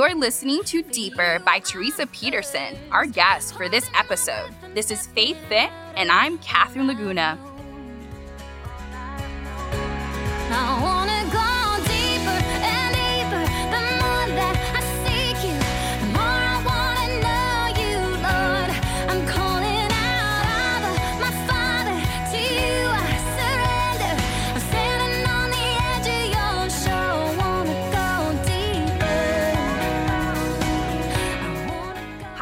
You're listening to Deeper by Teresa Peterson, our guest for this episode. This is Faith Fit, and I'm Catherine Laguna.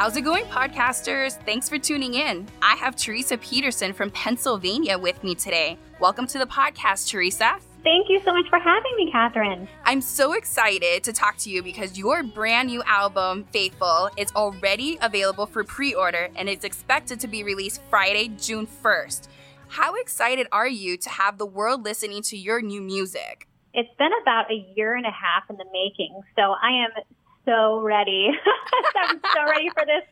How's it going, podcasters? Thanks for tuning in. I have Teresa Peterson from Pennsylvania with me today. Welcome to the podcast, Teresa. Thank you so much for having me, Catherine. I'm so excited to talk to you because your brand new album, Faithful, is already available for pre order and it's expected to be released Friday, June 1st. How excited are you to have the world listening to your new music? It's been about a year and a half in the making, so I am so ready. I'm so ready for this.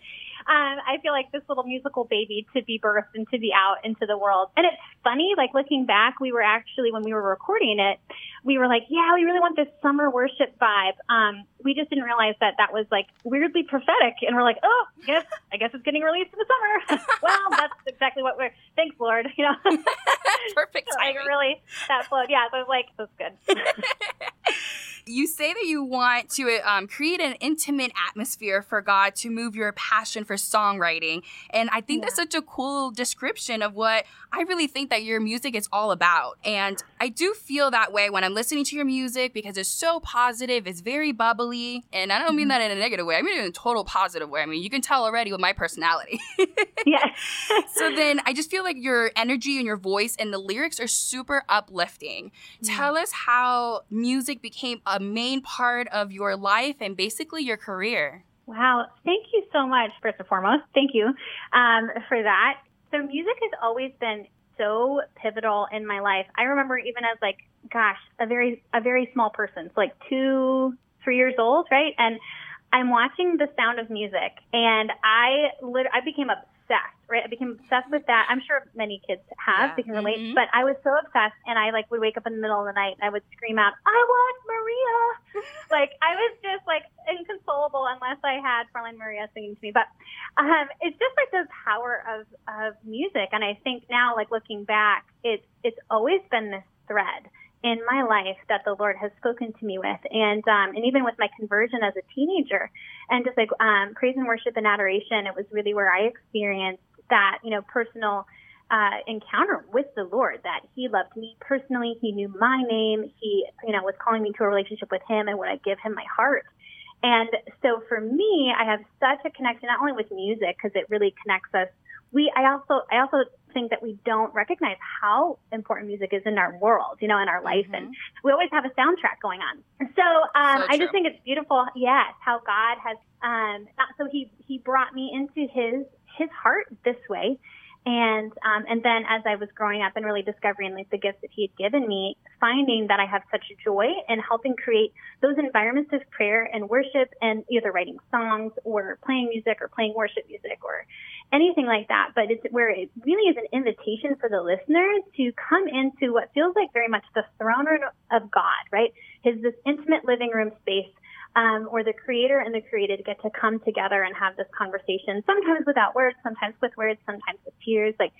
Um, I feel like this little musical baby to be birthed and to be out into the world. And it's funny, like looking back, we were actually, when we were recording it, we were like, yeah, we really want this summer worship vibe. Um, we just didn't realize that that was like weirdly prophetic. And we're like, oh, yes, I guess it's getting released in the summer. well, that's exactly what we're, thanks, Lord. You know, perfect. like really, that flowed. Yeah. So I was like, that's good. You say that you want to um, create an intimate atmosphere for God to move your passion for songwriting. And I think yeah. that's such a cool description of what I really think that your music is all about. And I do feel that way when I'm listening to your music because it's so positive, it's very bubbly. And I don't mean mm-hmm. that in a negative way, I mean it in a total positive way. I mean, you can tell already with my personality. yeah. so then I just feel like your energy and your voice and the lyrics are super uplifting. Mm-hmm. Tell us how music became a main part of your life and basically your career. Wow. Thank you so much, first and foremost. Thank you um, for that. So, music has always been so pivotal in my life. I remember even as like, gosh, a very, a very small person, so like two, three years old, right? And I'm watching The Sound of Music, and I lit- I became obsessed right? I became obsessed with that. I'm sure many kids have, yeah. they can relate, mm-hmm. but I was so obsessed and I like would wake up in the middle of the night and I would scream out, I want Maria. like I was just like inconsolable unless I had Fräulein Maria singing to me. But um, it's just like the power of, of music. And I think now, like looking back, it's, it's always been this thread in my life that the Lord has spoken to me with, and um, and even with my conversion as a teenager, and just like um, praise and worship and adoration, it was really where I experienced that, you know, personal uh, encounter with the Lord, that He loved me personally. He knew my name. He, you know, was calling me to a relationship with Him and would I give Him my heart. And so for me, I have such a connection, not only with music, because it really connects us. We, I also, I also think that we don't recognize how important music is in our world, you know, in our life. Mm-hmm. And we always have a soundtrack going on. So, um, so I just think it's beautiful. Yes. How God has, um, so he, he brought me into his his heart this way. And um, and then as I was growing up and really discovering like the gifts that he had given me, finding that I have such joy in helping create those environments of prayer and worship, and either writing songs or playing music or playing worship music or anything like that. But it's where it really is an invitation for the listener to come into what feels like very much the throne room of God, right? His this intimate living room space um, or the creator and the created get to come together and have this conversation, sometimes without words, sometimes with words, sometimes with tears. Like,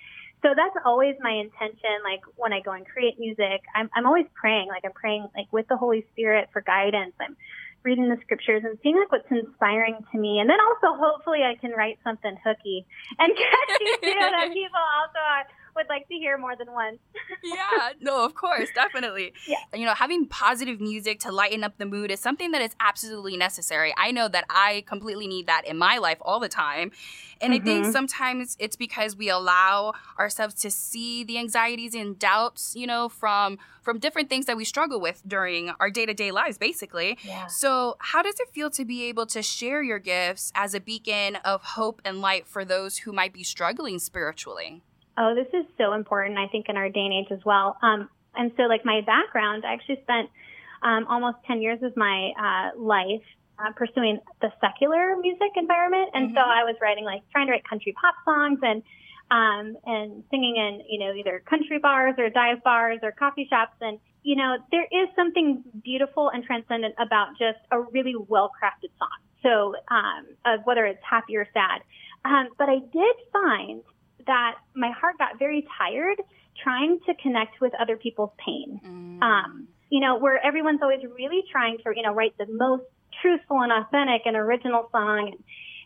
so that's always my intention. Like when I go and create music, I'm, I'm always praying, like I'm praying like with the Holy Spirit for guidance. I'm reading the scriptures and seeing like what's inspiring to me. And then also hopefully I can write something hooky and catchy too that people also are would like to hear more than once. yeah, no, of course, definitely. Yeah. You know, having positive music to lighten up the mood is something that is absolutely necessary. I know that I completely need that in my life all the time. And mm-hmm. I think mm-hmm. sometimes it's because we allow ourselves to see the anxieties and doubts, you know, from from different things that we struggle with during our day-to-day lives basically. Yeah. So, how does it feel to be able to share your gifts as a beacon of hope and light for those who might be struggling spiritually? Oh, this is so important, I think, in our day and age as well. Um, and so, like, my background, I actually spent um, almost 10 years of my uh, life uh, pursuing the secular music environment. And mm-hmm. so I was writing, like, trying to write country pop songs and um, and singing in, you know, either country bars or dive bars or coffee shops. And you know, there is something beautiful and transcendent about just a really well crafted song. So, um, of whether it's happy or sad. Um, but I did find that my heart got very tired trying to connect with other people's pain. Mm. Um, you know, where everyone's always really trying to, you know, write the most truthful and authentic and original song. And,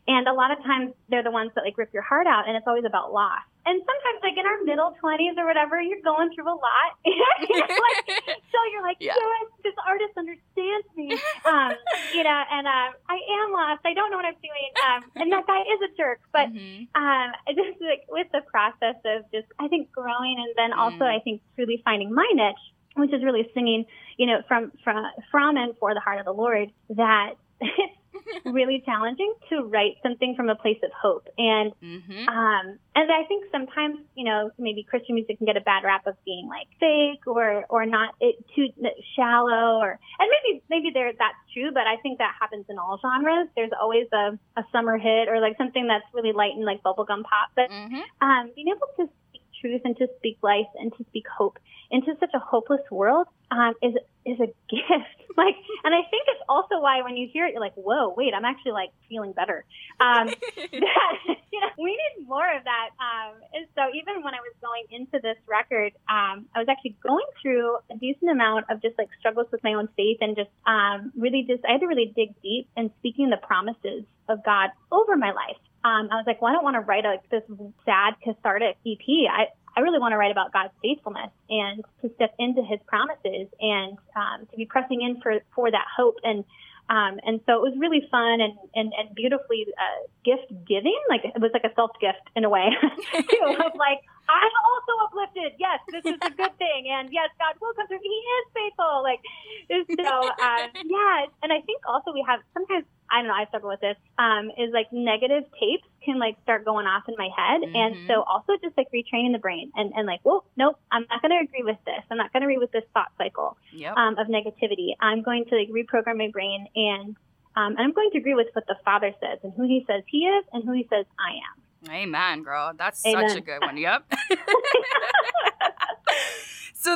and a lot of times they're the ones that like rip your heart out and it's always about loss. And sometimes like in our middle twenties or whatever, you're going through a lot. like, so you're like, yeah. yes, this artist understands me. Um, you know, and uh, I am lost. I don't know what I'm doing. Um, and that guy is a jerk. But mm-hmm. um, just like with the process of just I think growing and then also mm. I think truly finding my niche, which is really singing, you know, from from from and for the heart of the Lord, that it's really challenging to write something from a place of hope. And mm-hmm. um, and I think sometimes you know maybe Christian music can get a bad rap of being like fake or or not it too shallow or and maybe maybe there that's true, but I think that happens in all genres. There's always a, a summer hit or like something that's really light and like bubblegum pop. But mm-hmm. um, being able to truth and to speak life and to speak hope into such a hopeless world um, is is a gift. like, and I think it's also why when you hear it, you're like, "Whoa, wait, I'm actually like feeling better." Um, that, you know, we need more of that. Um, and so even when I was going into this record, um, I was actually going through a decent amount of just like struggles with my own faith and just um, really just I had to really dig deep and speaking the promises of God over my life. Um, I was like, well, I don't want to write like this sad, cathartic EP. I, I really want to write about God's faithfulness and to step into His promises and um, to be pressing in for for that hope and um, and so it was really fun and and, and beautifully uh, gift giving. Like it was like a self gift in a way too. Of like I'm also uplifted. Yes, this is a good thing, and yes, God will come through. He is faithful. Like so, uh, yeah. And I think also we have sometimes I don't know, I struggle with this, um, is like negative tapes can like start going off in my head. Mm-hmm. And so also just like retraining the brain and, and like, well, nope, I'm not going to agree with this. I'm not going to agree with this thought cycle yep. um, of negativity. I'm going to like reprogram my brain and, um, and I'm going to agree with what the father says and who he says he is and who he says I am. Amen, girl. That's Amen. such a good one. Yep.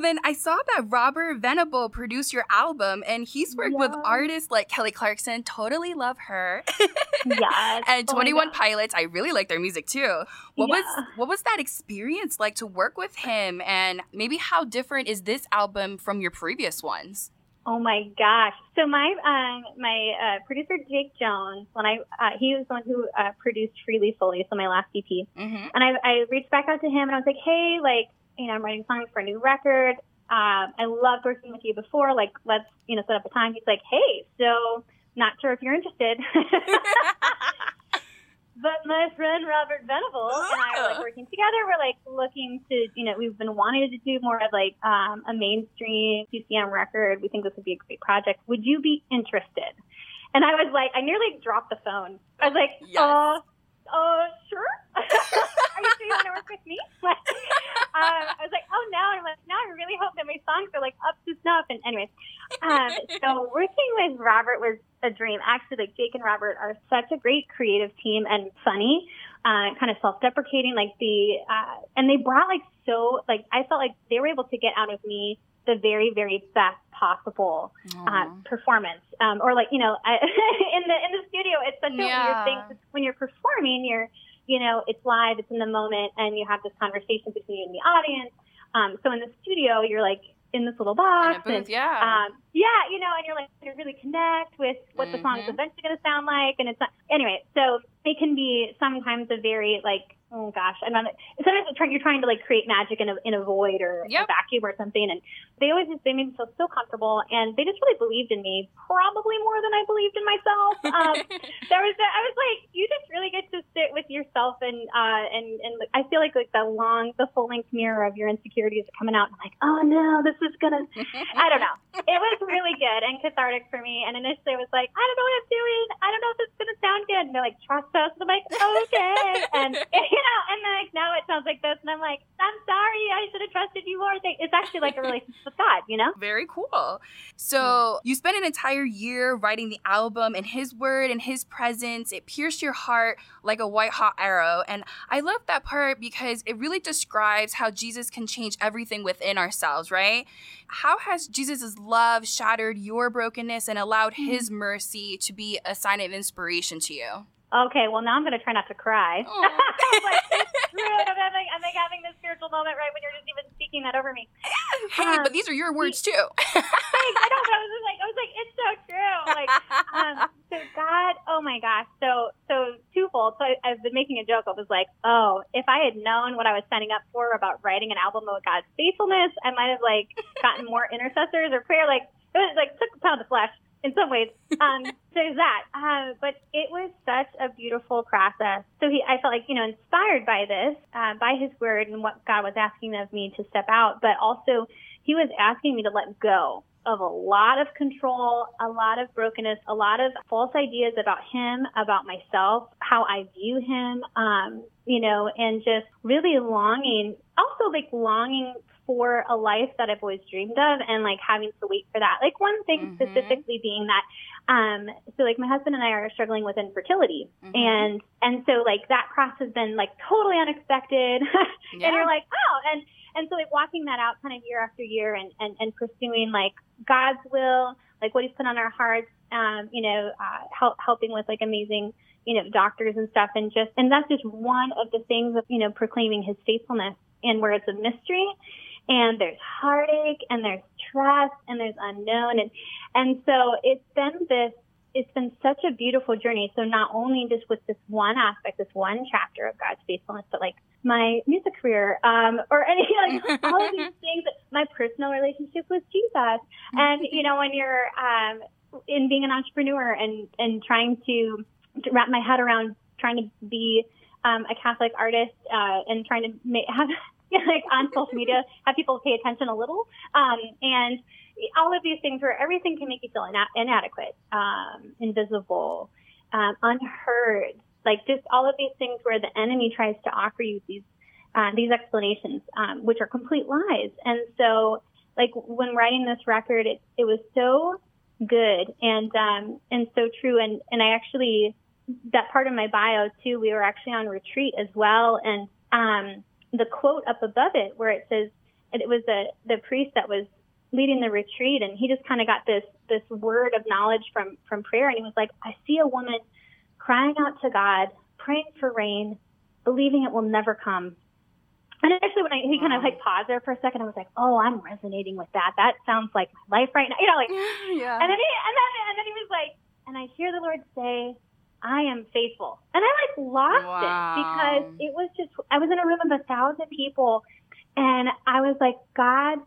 Then I saw that Robert Venable produced your album, and he's worked with artists like Kelly Clarkson. Totally love her. yes. and Twenty One oh Pilots. I really like their music too. What yeah. was what was that experience like to work with him, and maybe how different is this album from your previous ones? Oh my gosh! So my um, my uh, producer Jake Jones, when I uh, he was the one who uh, produced Freely Fully, so my last EP, mm-hmm. and I, I reached back out to him and I was like, hey, like you know, I'm writing songs for a new record. Um, I loved working with you before. Like, let's, you know, set up a time. He's like, hey, so not sure if you're interested. but my friend Robert Venable and I are like working together. We're like looking to, you know, we've been wanting to do more of like um, a mainstream CCM record. We think this would be a great project. Would you be interested? And I was like, I nearly dropped the phone. I was like, yes. oh, uh, sure. Are you sure you want to work with me? Like, um, I was like, oh no. And I'm like, no, I really hope that my songs are like up to snuff. And anyways, um, so working with Robert was a dream. Actually, like Jake and Robert are such a great creative team and funny, uh, kind of self-deprecating. Like the, uh, and they brought like so, like I felt like they were able to get out of me the very, very best possible uh, performance. Um, or like, you know, I, in the in the studio, it's such a yeah. weird thing. When you're performing, you're, you know, it's live, it's in the moment, and you have this conversation between you and the audience. Um, so in the studio, you're like in this little box, booth, and yeah, um, yeah, you know, and you're like you really connect with what mm-hmm. the song is eventually going to sound like, and it's not, anyway. So it can be sometimes a very like oh gosh, I'm not. Sometimes you're trying, you're trying to like create magic in a in a void or yep. a vacuum or something, and they always just they made me feel so comfortable, and they just really believed in me, probably more than I believed in myself. Um, there was I was like, you just really get to sit with yourself, and uh, and and I feel like like the long, the full length mirror of your insecurities are coming out, and I'm like, oh no, this is gonna, I don't know. It was really good and cathartic for me, and initially I was like, I don't know what I'm doing, I don't know if it's gonna sound good, and they're like, trust us, and I'm like, okay, and you know, and then like now it sounds like this, and I'm like, I'm sorry, I should have trusted you more. It's actually like a relationship with God, you know? Very cool. So you spent an entire year writing the album, and His word and His presence it pierced your heart like a white hot arrow. And I love that part because it really describes how Jesus can change everything within ourselves, right? How has Jesus' love shattered your brokenness and allowed mm-hmm. his mercy to be a sign of inspiration to you? Okay, well now I'm going to try not to cry. Oh. like, it's true. I'm, having, I'm like having this spiritual moment right when you're just even speaking that over me. Hey, um, but these are your words too. I don't know. I was like, I was like, it's so true. Like, um, so God, oh my gosh. So, so twofold. So I, I've been making a joke. I was like, oh, if I had known what I was signing up for about writing an album about God's faithfulness, I might have like gotten more intercessors or prayer. Like, it was like took a pound of flesh in some ways. Um, there's that. Uh, but it was such a beautiful process. So he, I felt like, you know, inspired by this, uh, by his word and what God was asking of me to step out, but also he was asking me to let go of a lot of control, a lot of brokenness, a lot of false ideas about him, about myself, how I view him, um, you know, and just really longing, also like longing for a life that I've always dreamed of and like having to wait for that. Like one thing mm-hmm. specifically being that um so like my husband and I are struggling with infertility mm-hmm. and and so like that cross has been like totally unexpected yeah. and you're like oh and and so like walking that out kind of year after year and and, and pursuing like God's will like what he's put on our hearts um you know uh help, helping with like amazing you know doctors and stuff and just and that's just one of the things of you know proclaiming his faithfulness and where it's a mystery and there's heartache and there's trust and there's unknown. And and so it's been this it's been such a beautiful journey. So not only just with this one aspect this one chapter of god's faithfulness but like my music career um or any like all of these things my personal relationship with jesus. And you know when you're um in being an entrepreneur and and trying to, to wrap my head around trying to be um, a Catholic artist uh, and trying to make, have like on social media, have people pay attention a little. Um, and all of these things where everything can make you feel ina- inadequate, um, invisible, um, unheard, like just all of these things where the enemy tries to offer you these uh, these explanations, um, which are complete lies. And so, like when writing this record, it it was so good and um, and so true. And and I actually that part of my bio too. We were actually on retreat as well, and um, the quote up above it where it says and it was the the priest that was leading the retreat and he just kind of got this this word of knowledge from from prayer and he was like I see a woman crying out to God praying for rain believing it will never come. And actually when I he kind of like paused there for a second I was like oh I'm resonating with that. That sounds like my life right now you know like yeah. and then he and then and then he was like and I hear the Lord say I am faithful. And I like lost wow. it because it was just, I was in a room of a thousand people and I was like, God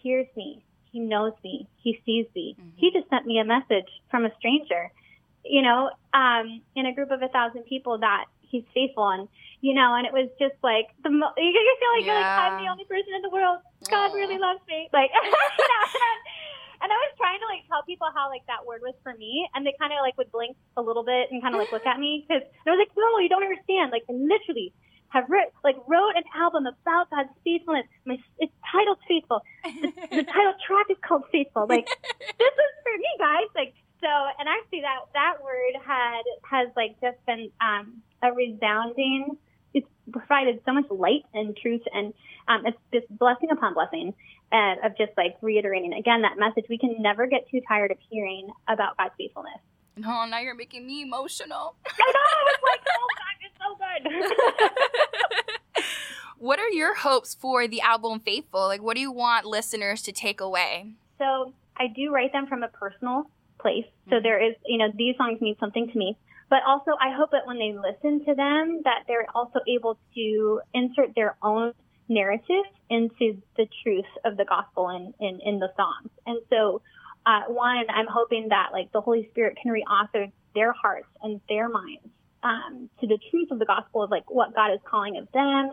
hears me. He knows me. He sees me. Mm-hmm. He just sent me a message from a stranger, you know, um, in a group of a thousand people that he's faithful. And, you know, and it was just like the, mo- you, feel like yeah. you're like, I'm the only person in the world. God really loves me. Like, you know, and I was trying to like tell people how like that word was for me, and they kind of like would blink a little bit and kind of like look at me because I was like, no, you don't understand. Like, I literally have writ like wrote an album about God's faithfulness. My it's titled Faithful. The, the title track is called Faithful. Like, this is for me, guys. Like, so and actually that that word had has like just been um a resounding provided so much light and truth and um, it's just blessing upon blessing and of just like reiterating again that message. We can never get too tired of hearing about God's faithfulness. Oh, now you're making me emotional. I know. It's like, oh God, it's so good. what are your hopes for the album Faithful? Like, what do you want listeners to take away? So, I do write them from a personal place. So, mm-hmm. there is, you know, these songs mean something to me. But also, I hope that when they listen to them, that they're also able to insert their own narrative into the truth of the gospel in, in, in the songs. And so, uh, one, I'm hoping that like the Holy Spirit can reauthor their hearts and their minds um, to the truth of the gospel of like what God is calling of them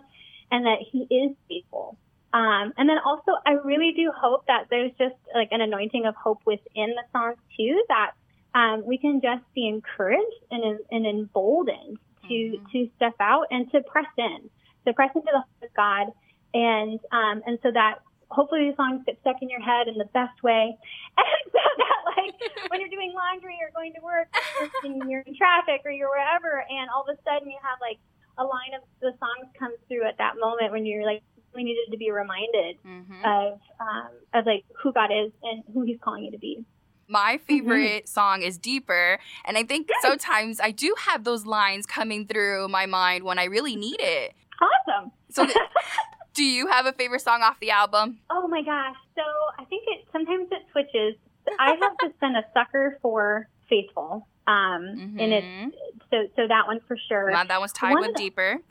and that He is faithful. Um, and then also, I really do hope that there's just like an anointing of hope within the songs too, that um, we can just be encouraged and, and emboldened to mm-hmm. to step out and to press in, to press into the heart of God and um, and so that hopefully these songs get stuck in your head in the best way, and so that like when you're doing laundry or going to work, or you're in traffic or you're wherever, and all of a sudden you have like a line of the songs comes through at that moment when you're like we needed to be reminded Mhm. of um, of like who God is and who He's calling you to be. My Mm-hmm. favorite song is Deeper, and I think sometimes I do have those lines coming through my mind when I really need it. Awesome. So, th- do you have a favorite song off the album? Oh my gosh. So I think it sometimes it switches. I have just been a sucker for Faithful. Um and it's so so that one for sure. Wow, that one's tied One with the- Deeper.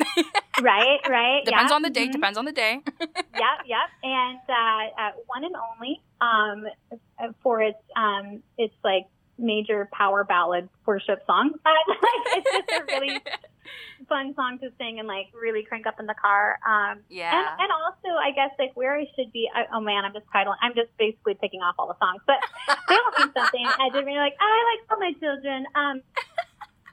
Right, right. depends yeah. on the day. mhm. Depends on the day. Yep, yep. And uh, uh, one and only um for its um its like major power ballad worship song. Like it's just a really fun song to sing and like really crank up in the car. Um yeah. And, and also, I guess like where I should be. I, oh man, I'm just titling. I'm just basically picking off all the songs, but they all mean something. I did really like. I like all my children. Um,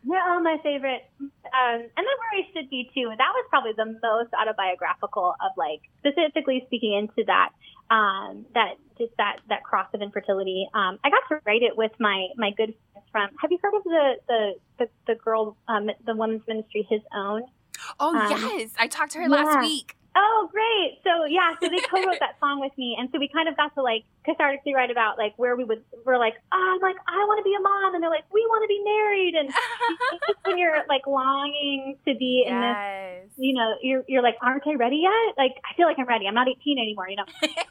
they're all my favorite. Um, and then where I should be too. That was probably the most autobiographical of like specifically speaking into that. Um, that just that that cross of infertility. Um, I got to write it with my my good from. Have you heard of the the the, the girl um, the women's ministry His Own? oh um, yes, I talked to her last week. Oh, great. So yeah, so they co-wrote that song with me, and so we kind of got to like cathartically write about like where we would. We're like, oh, I'm like, I want to be a mom, and they're like, we want to be married, and when you're like longing to be in this, you know, you're you're like, aren't I ready yet? Like, I feel like I'm ready. I'm not 18 anymore. You know,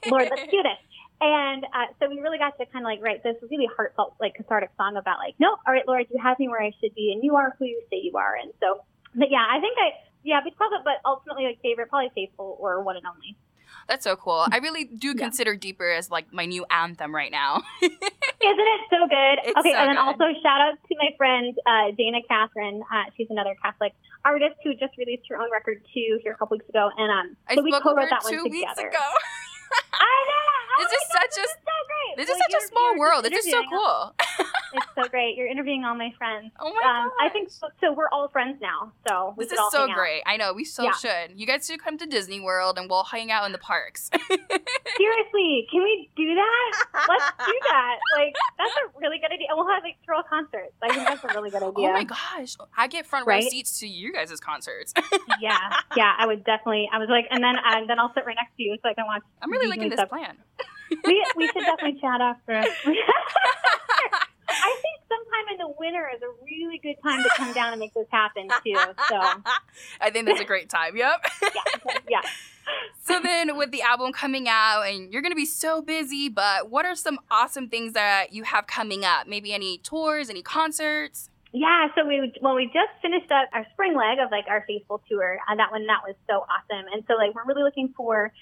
Lord, let's do this. And uh, so we really got to kind of like write this really heartfelt, like cathartic song about like, no, all right, Lord, you have me where I should be, and you are who you say you are. And so, but yeah, I think I, yeah, because of, but ultimately, like favorite, probably faithful or one and only. That's so cool. I really do Yeah. consider Deeper as like my new anthem right now. Isn't it so good? It's okay, so and then good. also shout out to my friend uh, Dana Catherine. Uh, she's another Catholic artist who just released her own record too here a couple weeks ago, and um, I so we co-wrote that two one weeks together. ago. I know. Oh This is such a- this is so. This is such a small world. This is so cool. It's so great. You're interviewing all my friends. Oh my Um, I think so, so. We're all friends now, so This is so great. I know we so Yeah. should. You guys should come to Disney World and we'll hang out in the parks. Seriously, can we do that? Let's do that. Like that's a really good idea. And we'll have like throw concerts. I think that's a really good idea. Oh my gosh, I get front row Right? seats to you guys' concerts. yeah, yeah. I would definitely. I was like, and then and then I'll sit right next to you so I can watch. I'm really liking this stuff. plan. We we should definitely chat after. I think sometime in the winter is a really good time to come down and make this happen too. So I think that's a great time. Yep. yeah, yeah. So then, with the album coming out, and you're gonna be so busy, but what are some awesome things that you have coming up? Maybe any tours, any concerts? Yeah, so we well we just finished up our spring leg of like our faithful tour. and that one that was so awesome, and so like we're really looking for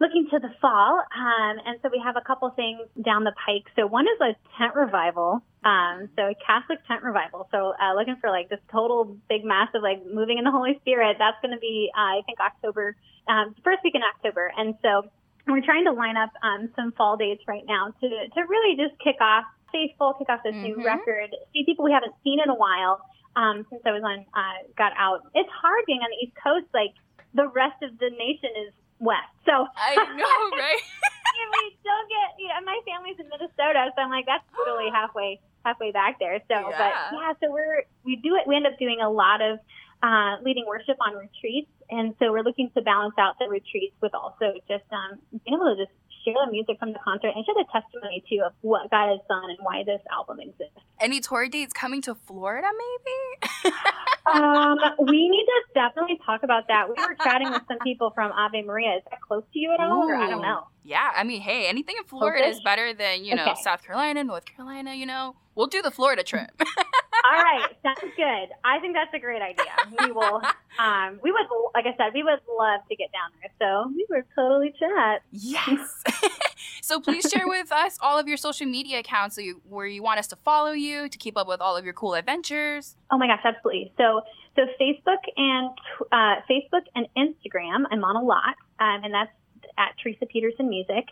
looking to the fall. Um, and so we have a couple things down the pike. So one is a tent revival. Um, so a Catholic tent revival. So uh, looking for like this total big massive like moving in the Holy Spirit. That's going to be uh, I think October um, first week in October, and so. We're trying to line up um, some fall dates right now to, to really just kick off faithful, kick off this new Mhm. record, see people we haven't seen in a while um, since I was on uh, got out. It's hard being on the East Coast. Like the rest of the nation is west, so I know, right? and we still get. You know, my family's in Minnesota, so I'm like that's literally halfway halfway back there. So, Yeah. but yeah, so we're we do it. We end up doing a lot of uh, leading worship on retreats, and so we're looking to balance out the retreats with also just um, being able to just share the music from the concert and share the testimony too of what God has done and why this album exists. Any tour dates coming to Florida, maybe? Um, we need to definitely talk about that. We were chatting with some people from Ave Maria. Is that close to you at all? Or I don't know. Yeah, I mean, hey, anything in Florida is better than, you know, Okay. South Carolina, North Carolina, you know. We'll do the Florida trip. All right, sounds good. I think that's a great idea. We will. Um, we would, like I said, we would love to get down there. So we were totally chat. yes. so please share with us all of your social media accounts so you, where you want us to follow you, to keep up with all of your cool adventures. Oh my gosh, absolutely. So, so Facebook and uh, Facebook and Instagram, I'm on a lot, um, and that's at Teresa Peterson Music.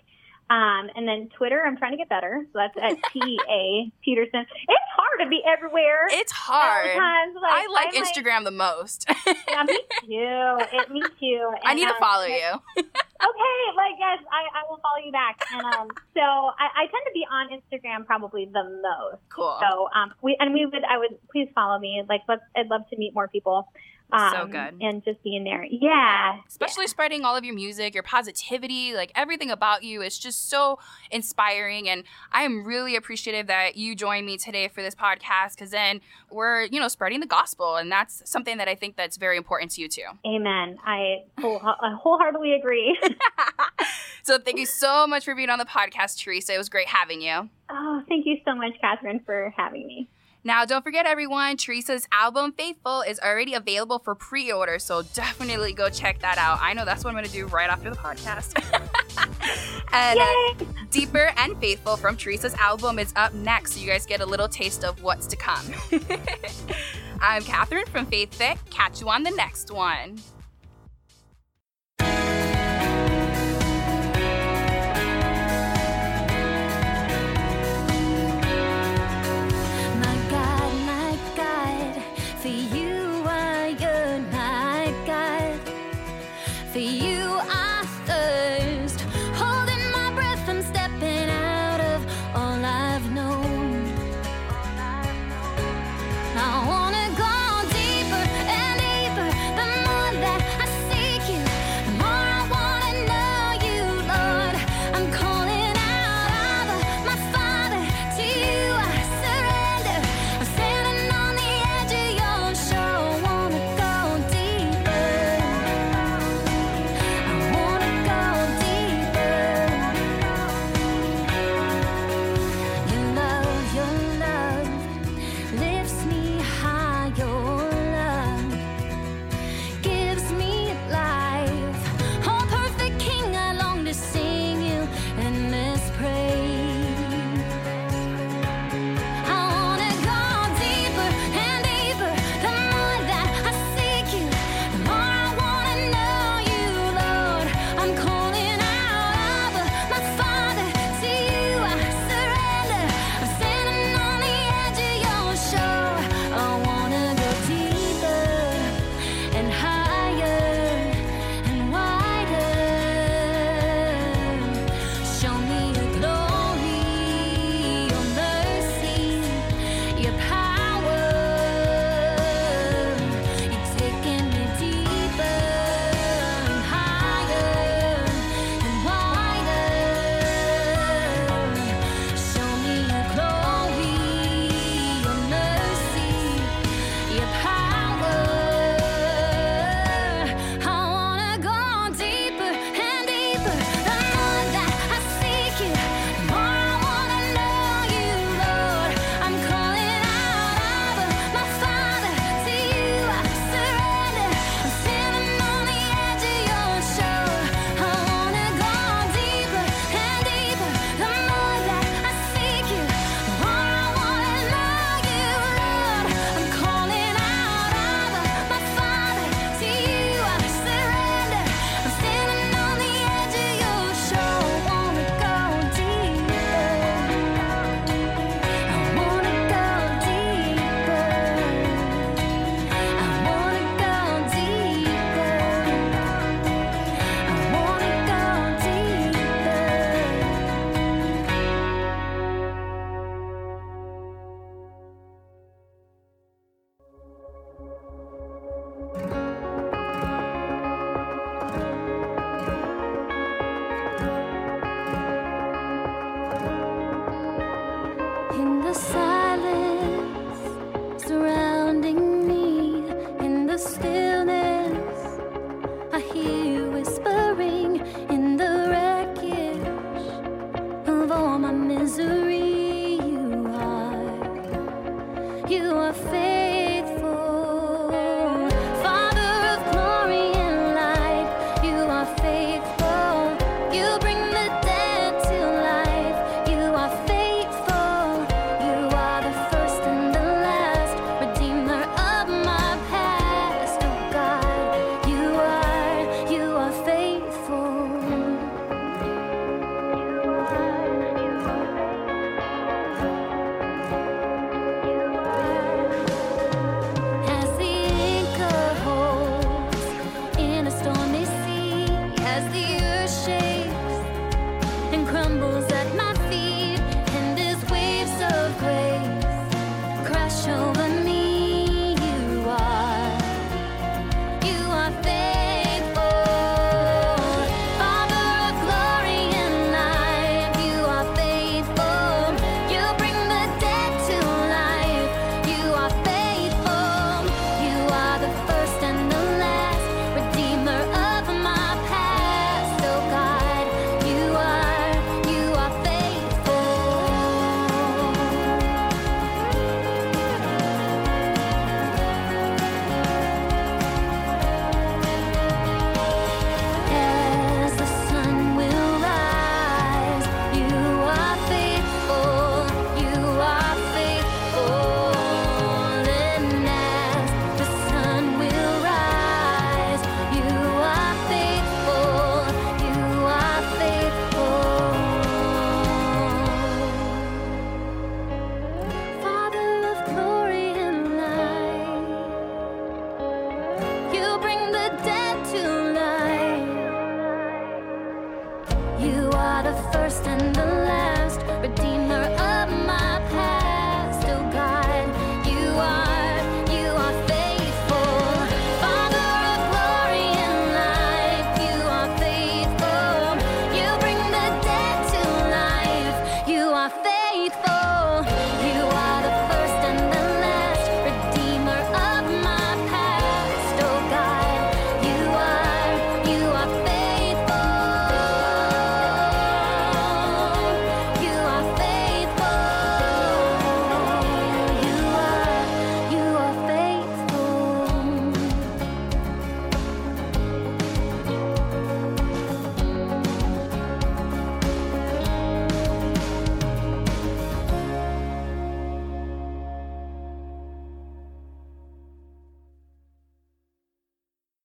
Um, and then Twitter, I'm trying to get better. So that's at T A Peterson. It's hard to be everywhere. It's hard. Like, I like I'm Instagram the most. yeah, me too. It, me too. I And, need to um, follow you. Okay, like yes, I, I will follow you back. And um, so I, I tend to be on Instagram probably the most. Cool. So um, we and we would I would please follow me. Like let's I'd love to meet more people. Um, so good. And just being there. Yeah. Especially yeah. spreading all of your music, your positivity, like everything about you is just so inspiring. And I am really appreciative that you joined me today for this podcast because then we're, you know, spreading the gospel. And that's something that I think that's very important to you too. Amen. I, whole, I wholeheartedly agree. so thank you so much for being on the podcast, Teresa. It was great having you. Oh, thank you so much, Catherine, for having me. Now, don't forget, everyone, Teresa's album Faithful is already available for pre order, so definitely go check that out. I know that's what I'm going to do right after the podcast. and uh, Deeper and Faithful from Teresa's album is up next, so you guys get a little taste of what's to come. I'm Catherine from Faith Fit. Catch you on the next one.